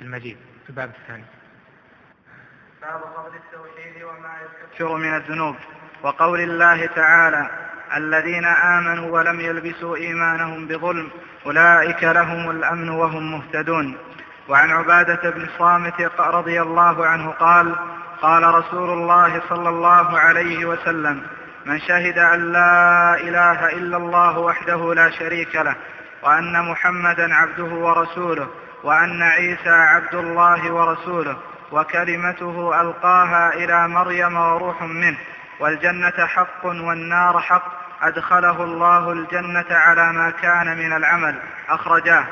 المجيد في الباب الثاني. باب فضل التوحيد وما يكفر من الذنوب. وقول الله تعالى الذين آمنوا ولم يلبسوا إيمانهم بظلم أولئك لهم الأمن وهم مهتدون. وعن عبادة بن الصامت رضي الله عنه قال قال رسول الله صلى الله عليه وسلم من شهد أن لا إله إلا الله وحده لا شريك له وأن محمدا عبده ورسوله وأن عيسى عبد الله ورسوله وكلمته ألقاها إلى مريم وروح منه والجنة حق والنار حق أدخله الله الجنة على ما كان من العمل أخرجاه.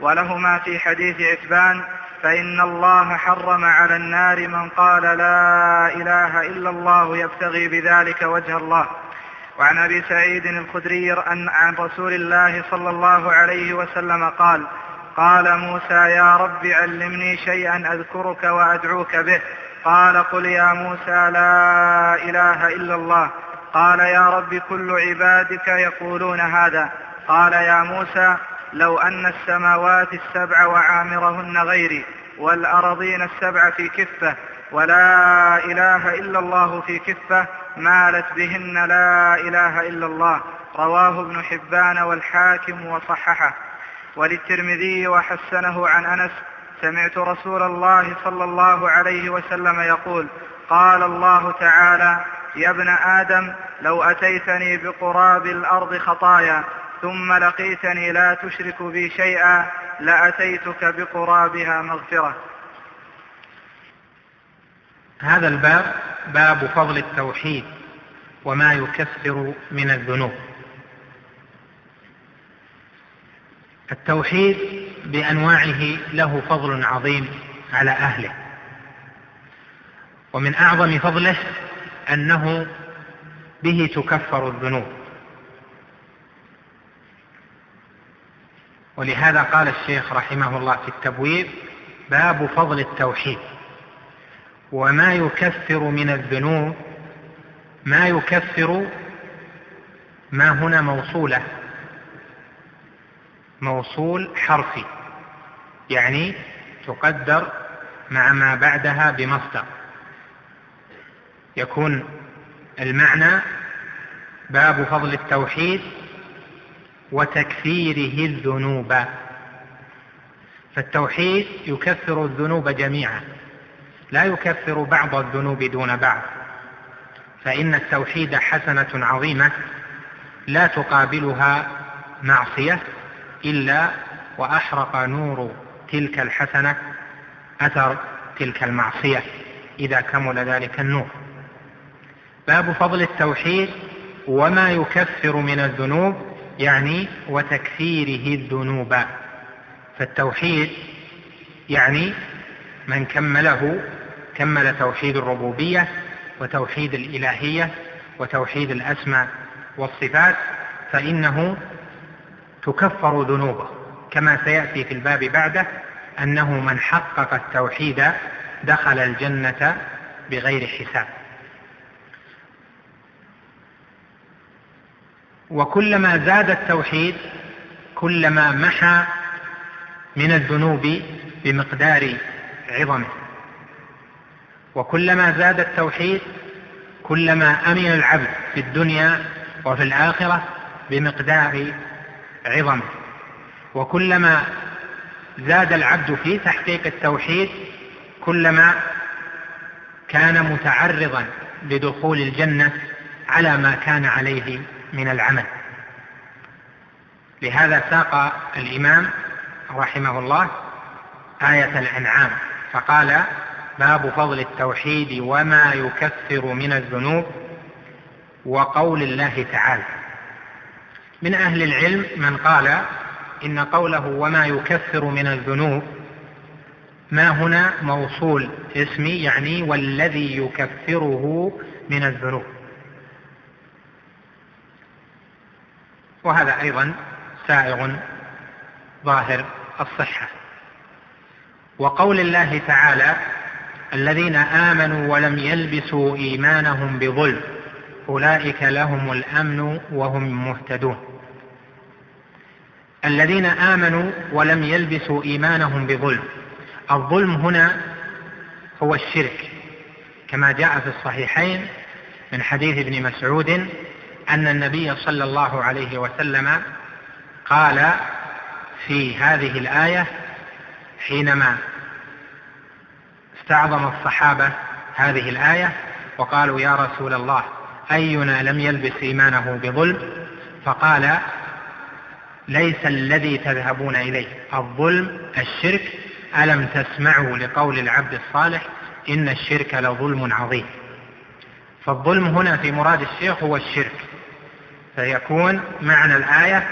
ولهما في حديث عتبان فإن الله حرم على النار من قال لا إله إلا الله يبتغي بذلك وجه الله. وعن أبي سعيد الخدري عن رسول الله صلى الله عليه وسلم قال قال موسى يا رب علمني شيئا أذكرك وأدعوك به. قال قل يا موسى لا إله إلا الله. قال يا رب كل عبادك يقولون هذا. قال يا موسى لو أن السماوات السبع وعامرهن غيري والأرضين السبع في كفة ولا إله إلا الله في كفة مالت بهن لا إله إلا الله. رواه ابن حبان والحاكم وصححه. وللترمذي وحسنه عن أنس سمعت رسول الله صلى الله عليه وسلم يقول قال الله تعالى يا ابن آدم لو أتيتني بقراب الأرض خطايا ثم لقيتني لا تشرك بي شيئا لأتيتك بقرابها مغفرة. هذا الباب باب فضل التوحيد وما يكفر من الذنوب. التوحيد بأنواعه له فضل عظيم على أهله. ومن أعظم فضله أنه به تكفر الذنوب. ولهذا قال الشيخ رحمه الله في التبويب باب فضل التوحيد. وما يكفر من الذنوب ما يكفر ما هنا موصوله موصول حرفي يعني تقدر مع ما بعدها بمصدر. يكون المعنى باب فضل التوحيد وتكفيره الذنوب. فالتوحيد يكفر الذنوب جميعا لا يكفر بعض الذنوب دون بعض. فإن التوحيد حسنة عظيمة لا تقابلها معصية إلا وأحرق نور تلك الحسنة أثر تلك المعصية. إذا كمل ذلك النور. باب فضل التوحيد وما يكفر من الذنوب يعني وتكفيره الذنوب. فالتوحيد يعني من كمله كمل توحيد الربوبية وتوحيد الإلهية وتوحيد الأسماء والصفات فإنه تكفر ذنوبه كما سيأتي في الباب بعده أنه من حقق التوحيد دخل الجنة بغير حساب. وكلما زاد التوحيد كلما محى من الذنوب بمقدار عظمه. وكلما زاد التوحيد كلما أمن العبد في الدنيا وفي الآخرة بمقدار عظمه وكلما زاد العبد في تحقيق التوحيد كلما كان متعرضا لدخول الجنة على ما كان عليه من العمل. لهذا ساق الإمام رحمه الله آية الأنعام فقال باب فضل التوحيد وما يكفر من الذنوب وقول الله تعالى. من أهل العلم من قال إن قوله وما يكفر من الذنوب ما هنا موصول اسمي يعني والذي يكفره من الذنوب. وهذا أيضا سائغ ظاهر الصحة. وقول الله تعالى الذين آمنوا ولم يلبسوا إيمانهم بظلم أولئك لهم الأمن وهم مهتدون. الذين آمنوا ولم يلبسوا إيمانهم بظلم. الظلم هنا هو الشرك كما جاء في الصحيحين من حديث ابن مسعود أن النبي صلى الله عليه وسلم قال في هذه الآية حينما استعظم الصحابة هذه الآية وقالوا يا رسول الله أينا لم يلبس إيمانه بظلم؟ فقال ليس الذي تذهبون إليه الظلم الشرك؟ ألم تسمعوا لقول العبد الصالح إن الشرك لظلم عظيم؟ فالظلم هنا في مراد الشيخ هو الشرك. فيكون معنى الآية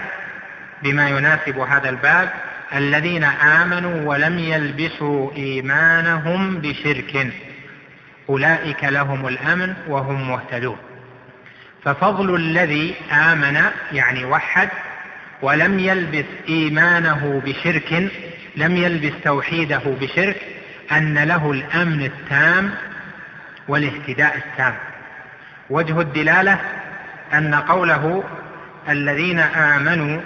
بما يناسب هذا الباب الذين آمنوا ولم يلبسوا إيمانهم بشرك. أولئك لهم الأمن وهم مهتدون. ففضل الذي آمن يعني وحد ولم يلبس إيمانه بشرك لم يلبس توحيده بشرك أن له الأمن التام والاهتداء التام. وجه الدلالة أن قوله الذين آمنوا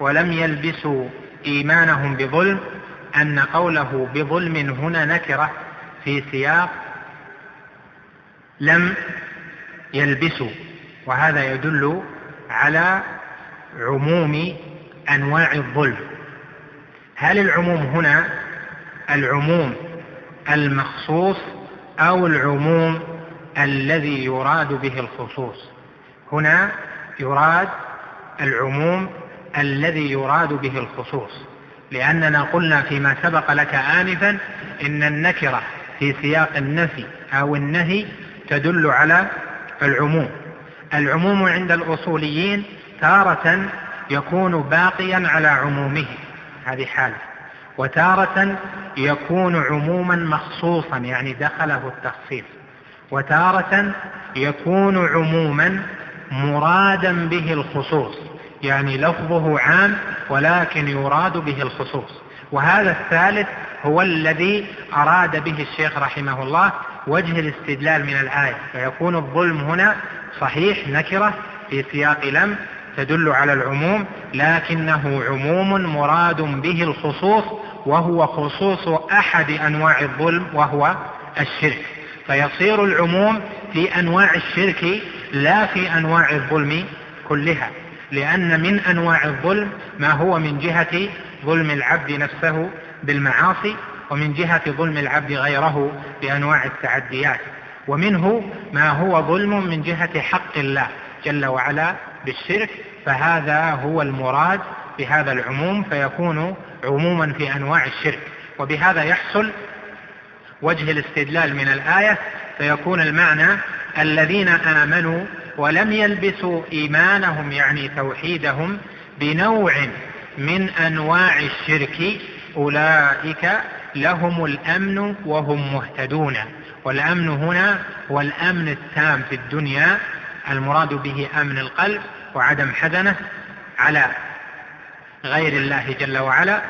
ولم يلبسوا إيمانهم بظلم أن قوله بظلم هنا نكرة في سياق لم يلبسوا. وهذا يدل على عموم أنواع الظلم. هل العموم هنا العموم المخصوص أو العموم الذي يراد به الخصوص؟ هنا يراد العموم الذي يراد به الخصوص. لأننا قلنا فيما سبق لك آنفا إن النكرة في سياق النفي أو النهي تدل على العموم. العموم عند الأصوليين تارة يكون باقيا على عمومه. هذه حالة. وتارة يكون عموما مخصوصا يعني دخله التخصيص. وتارة يكون عموما مرادا به الخصوص يعني لفظه عام ولكن يراد به الخصوص. وهذا الثالث هو الذي أراد به الشيخ رحمه الله وجه الاستدلال من الآية فيكون الظلم هنا صحيح نكرة في سياق لم تدل على العموم لكنه عموم مراد به الخصوص وهو خصوص أحد أنواع الظلم وهو الشرك. فيصير العموم في أنواع الشرك لا في أنواع الظلم كلها لأن من أنواع الظلم ما هو من جهة ظلم العبد نفسه بالمعاصي ومن جهة ظلم العبد غيره بأنواع التعديات. ومنه ما هو ظلم من جهة حق الله جل وعلا بالشرك فهذا هو المراد بهذا العموم فيكون عموما في أنواع الشرك. وبهذا يحصل وجه الاستدلال من الآية فيكون المعنى الذين آمنوا ولم يلبسوا إيمانهم يعني توحيدهم بنوع من أنواع الشرك أولئك لهم الأمن وهم مهتدون. والأمن هنا هو الأمن التام في الدنيا المراد به أمن القلب وعدم حزنه على غير الله جل وعلا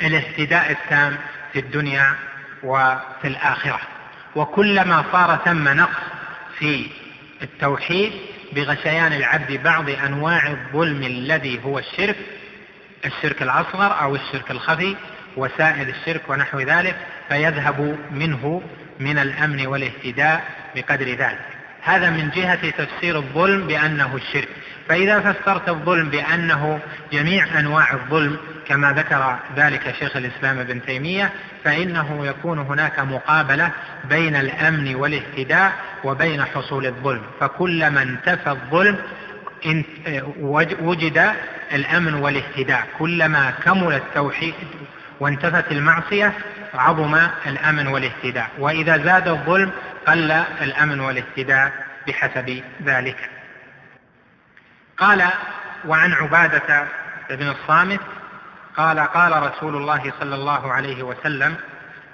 والاهتداء التام في الدنيا وفي الآخرة. وكلما صار ثم نقص في التوحيد بغشيان العبد بعض أنواع الظلم الذي هو الشرك الشرك الأصغر أو الشرك الخفي وسائل الشرك ونحو ذلك فيذهب منه من الأمن والاهتداء بقدر ذلك. هذا من جهة تفسير الظلم بأنه الشرك. فإذا فسرت الظلم بأنه جميع أنواع الظلم كما ذكر ذلك شيخ الإسلام ابن تيمية فإنه يكون هناك مقابلة بين الأمن والاهتداء وبين حصول الظلم. فكلما انتفى الظلم وجد الأمن والاهتداء. كلما كمل التوحيد وانتفت المعصية عظم الأمن والاهتداء. وإذا زاد الظلم قل الأمن والاهتداء بحسب ذلك. قال وعن عبادة بن الصامت قال قال رسول الله صلى الله عليه وسلم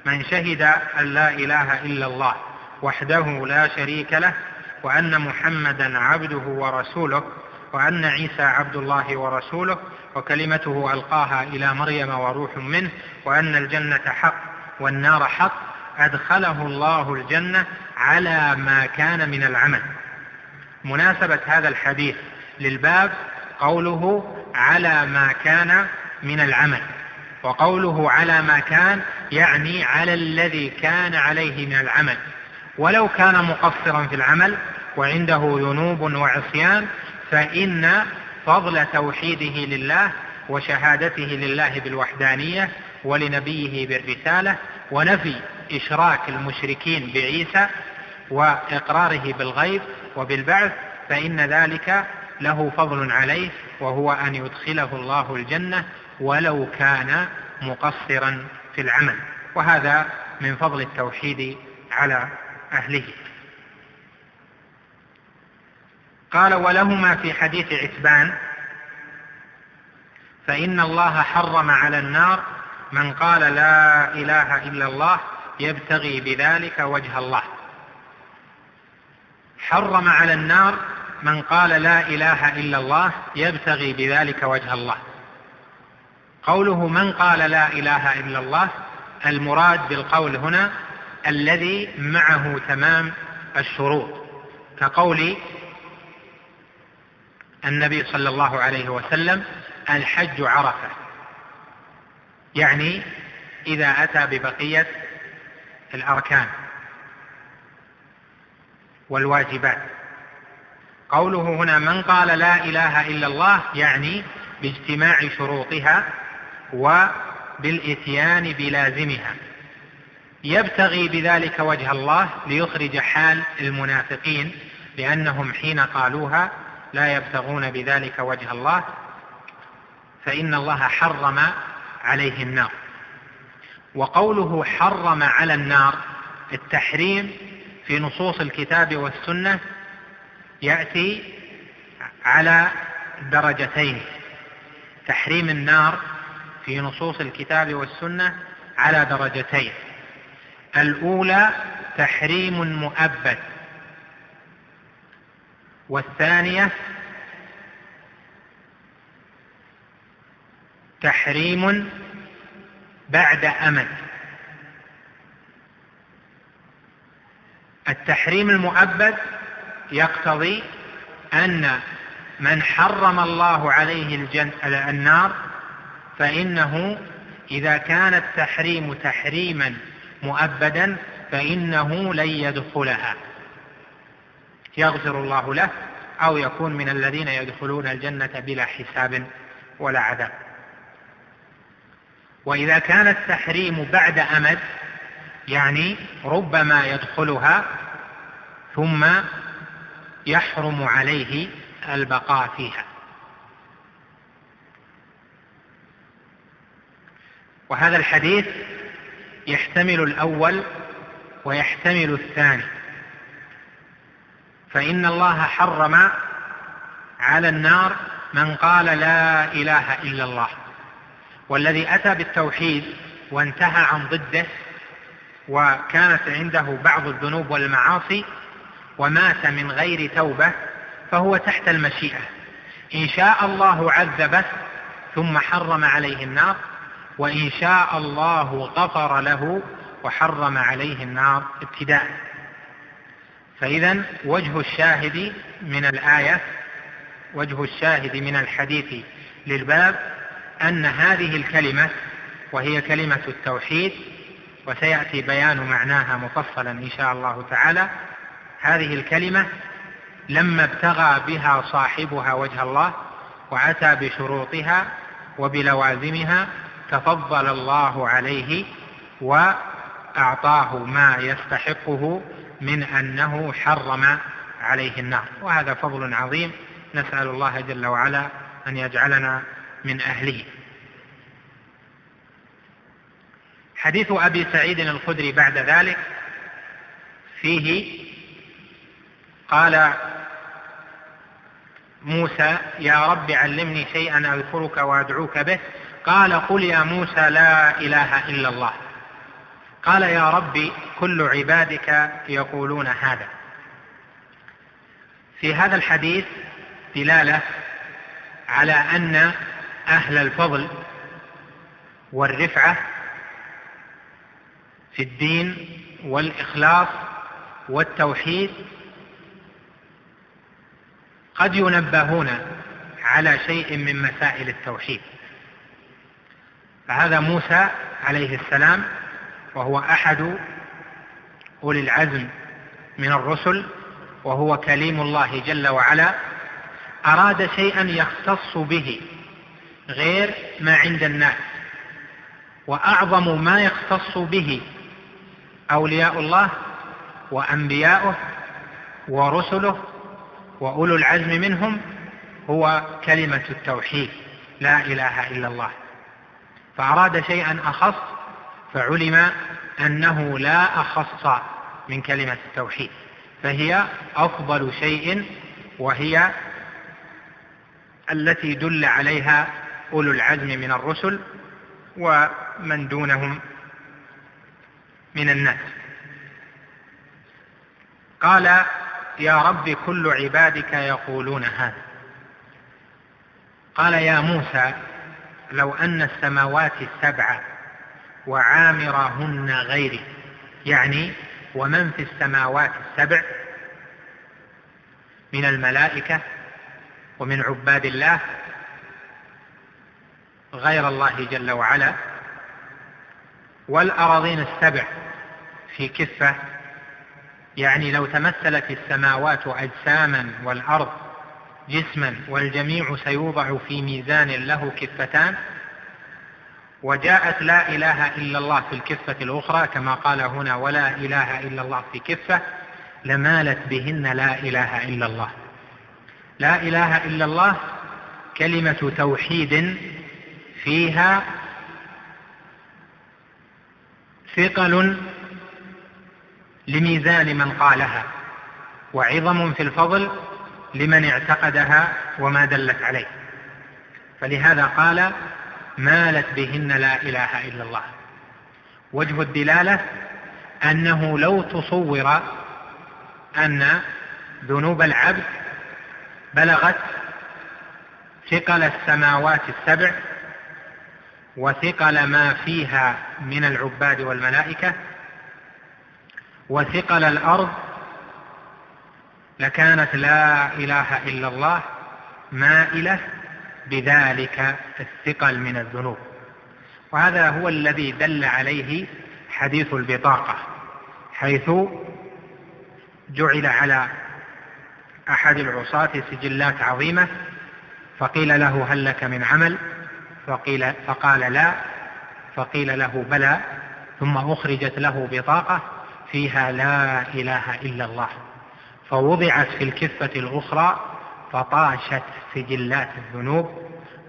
من شهد أن لا إله إلا الله وحده لا شريك له وأن محمدا عبده ورسوله وأن عيسى عبد الله ورسوله وكلمته ألقاها إلى مريم وروح منه وأن الجنة حق والنار حق أدخله الله الجنة على ما كان من العمل. مناسبة هذا الحديث للباب قوله على ما كان من العمل وقوله على ما كان يعني على الذي كان عليه من العمل. ولو كان مقصرا في العمل وعنده ذنوب وعصيان فإن فضل توحيده لله وشهادته لله بالوحدانية ولنبيه بالرسالة ونفي إشراك المشركين بعيسى وإقراره بالغيب وبالبعث فإن ذلك له فضل عليه وهو أن يدخله الله الجنة ولو كان مقصرا في العمل. وهذا من فضل التوحيد على أهله. قال ولهما في حديث عتبان فإن الله حرم على النار من قال لا إله إلا الله يبتغي بذلك وجه الله. حرم على النار من قال لا إله إلا الله يبتغي بذلك وجه الله. قوله من قال لا إله إلا الله المراد بالقول هنا الذي معه تمام الشروط كقول النبي صلى الله عليه وسلم الحج عرفة. يعني إذا أتى ببقية الأركان والواجبات. قوله هنا من قال لا إله إلا الله يعني باجتماع شروطها وبالإتيان بلازمها. يبتغي بذلك وجه الله ليخرج حال المنافقين لأنهم حين قالوها لا يبتغون بذلك وجه الله فإن الله حرم عليه النار. وقوله حرم على النار التحريم في نصوص الكتاب والسنة يأتي على درجتين. تحريم النار في نصوص الكتاب والسنة على درجتين. الأولى تحريم مؤبد. والثانية تحريم بعد أمد. التحريم المؤبد يقتضي أن من حرم الله عليه الجن... النار فإنه إذا كان التحريم تحريما مؤبدا فإنه لن يدخلها. يغفر الله له أو يكون من الذين يدخلون الجنة بلا حساب ولا عذاب. وإذا كان التحريم بعد أمد يعني ربما يدخلها ثم يحرم عليه البقاء فيها. وهذا الحديث يحتمل الأول ويحتمل الثاني. فإن الله حرم على النار من قال لا إله إلا الله. والذي أتى بالتوحيد وانتهى عن ضده وكانت عنده بعض الذنوب والمعاصي ومات من غير توبة فهو تحت المشيئة. إن شاء الله عذبه ثم حرم عليه النار وإن شاء الله غفر له وحرم عليه النار ابتداء. فإذا وجه الشاهد من الآية وجه الشاهد من الحديث للباب أن هذه الكلمة وهي كلمة التوحيد وسيأتي بيان معناها مفصلا إن شاء الله تعالى. هذه الكلمة لما ابتغى بها صاحبها وجه الله وأتى بشروطها وبلوازمها تفضل الله عليه وأعطاه ما يستحقه من أنه حرم عليه النار. وهذا فضل عظيم. نسأل الله جل وعلا أن يجعلنا من أهله. حديث أبي سعيد الخدري بعد ذلك فيه قال موسى يا رب علمني شيئا أذكرك وأدعوك به. قال قل يا موسى لا إله إلا الله. قال يا رب كل عبادك يقولون هذا. في هذا الحديث دلالة على أن أهل الفضل والرفعة في الدين والإخلاص والتوحيد قد ينبهون على شيء من مسائل التوحيد. فهذا موسى عليه السلام وهو أحد أولي العزم من الرسل وهو كليم الله جل وعلا أراد شيئا يختص به غير ما عند الناس وأعظم ما يختص به أولياء الله وأنبياؤه ورسله وأولو العزم منهم هو كلمة التوحيد لا إله إلا الله. فأراد شيئا أخص فعلم أنه لا أخص من كلمة التوحيد فهي أفضل شيء وهي التي دل عليها أولو العزم من الرسل ومن دونهم من الناس. قال يا رب كل عبادك يقولون هذا. قال يا موسى لو أن السماوات السبع وعامرهن غيري يعني ومن في السماوات السبع من الملائكة ومن عباد الله غير الله جل وعلا والأراضين السبع في كفة. يعني لو تمثلت السماوات أجساما والأرض جسما والجميع سيوضع في ميزان له كفتان وجاءت لا إله إلا الله في الكفة الأخرى كما قال هنا ولا إله إلا الله في كفة لمالت بهن لا إله إلا الله. لا إله إلا الله كلمة توحيد فيها ثقل لميزان من قالها وعظم في الفضل لمن اعتقدها وما دلت عليه. فلهذا قال مالت بهن لا إله إلا الله. وجه الدلالة أنه لو تصور أن ذنوب العبد بلغت ثقل السماوات السبع وثقل ما فيها من العباد والملائكة وثقل الأرض لكانت لا إله إلا الله مائلة بذلك الثقل من الذنوب. وهذا هو الذي دل عليه حديث البطاقة حيث جعل على أحد العصاة سجلات عظيمة فقيل له هل لك من عمل؟ فقيل فقال لا فقيل له بلى ثم أخرجت له بطاقة فيها لا إله إلا الله فوضعت في الكفة الأخرى فطاشت سجلات الذنوب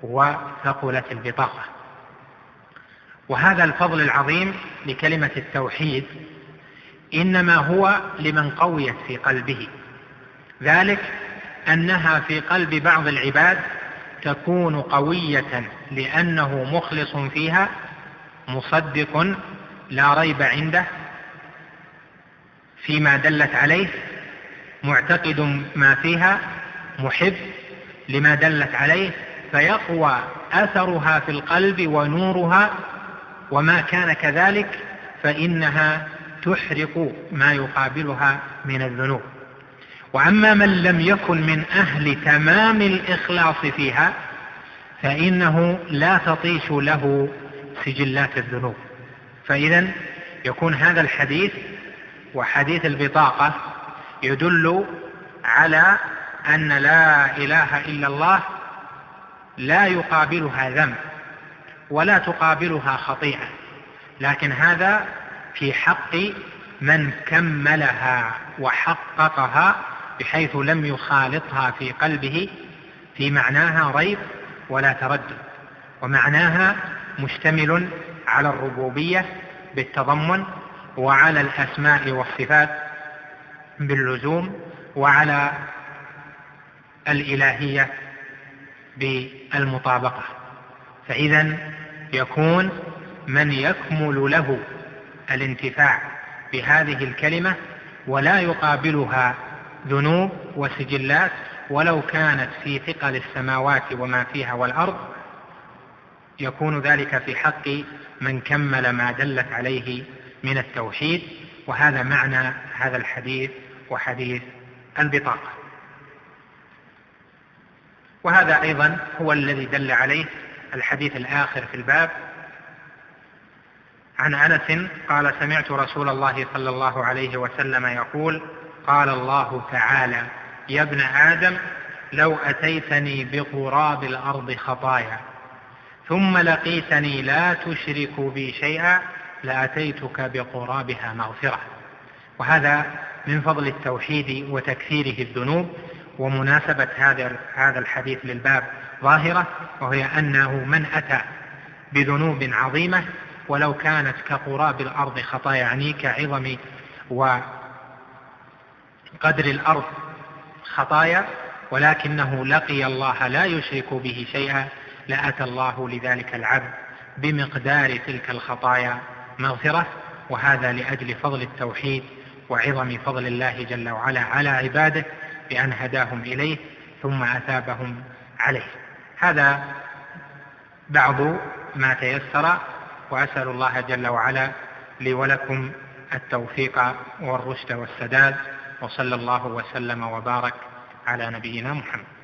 وثقلت البطاقة. وهذا الفضل العظيم لكلمة التوحيد إنما هو لمن قويت في قلبه. ذلك أنها في قلب بعض العباد تكون قوية لأنه مخلص فيها مصدق لا ريب عنده فيما دلت عليه معتقد ما فيها محب لما دلت عليه فيقوى أثرها في القلب ونورها وما كان كذلك فإنها تحرق ما يقابلها من الذنوب. وأما من لم يكن من أهل تمام الإخلاص فيها فإنه لا تطيش له سجلات الذنوب. فاذا يكون هذا الحديث وحديث البطاقة يدل على أن لا إله إلا الله لا يقابلها ذنب ولا تقابلها خطيئة لكن هذا في حق من كملها وحققها بحيث لم يخالطها في قلبه في معناها ريب ولا تردد ومعناها مشتمل على الربوبية بالتضمن وعلى الأسماء والصفات باللزوم وعلى الإلهية بالمطابقة. فاذا يكون من يكمل له الانتفاع بهذه الكلمة ولا يقابلها ذنوب وسجلات ولو كانت في ثقل السماوات وما فيها والأرض يكون ذلك في حق من كمل ما دلت عليه من التوحيد. وهذا معنى هذا الحديث وحديث البطاقة. وهذا أيضا هو الذي دل عليه الحديث الآخر في الباب. عن أنس قال سمعت رسول الله صلى الله عليه وسلم يقول قال الله تعالى يا ابن آدم لو أتيتني بقراب الأرض خطايا ثم لقيتني لا تشرك بي شيئا لأتيتك بقرابها مغفرة. وهذا من فضل التوحيد وتكفيره الذنوب ومناسبة هذا هذا الحديث للباب ظاهرة وهي أنه من أتى بذنوب عظيمة ولو كانت كقراب الأرض خطايا يعني كعظم وقدر الأرض خطايا ولكنه لقي الله لا يشرك به شيئا لأتى الله لذلك العبد بمقدار تلك الخطايا مغفرة وهذا لأجل فضل التوحيد وعظم فضل الله جل وعلا على عباده. بان هداهم إليه ثم أثابهم عليه. هذا بعض ما تيسر وأسأل الله جل وعلا لي ولكم التوفيق والرشد والسداد وصلى الله وسلم وبارك على نبينا محمد.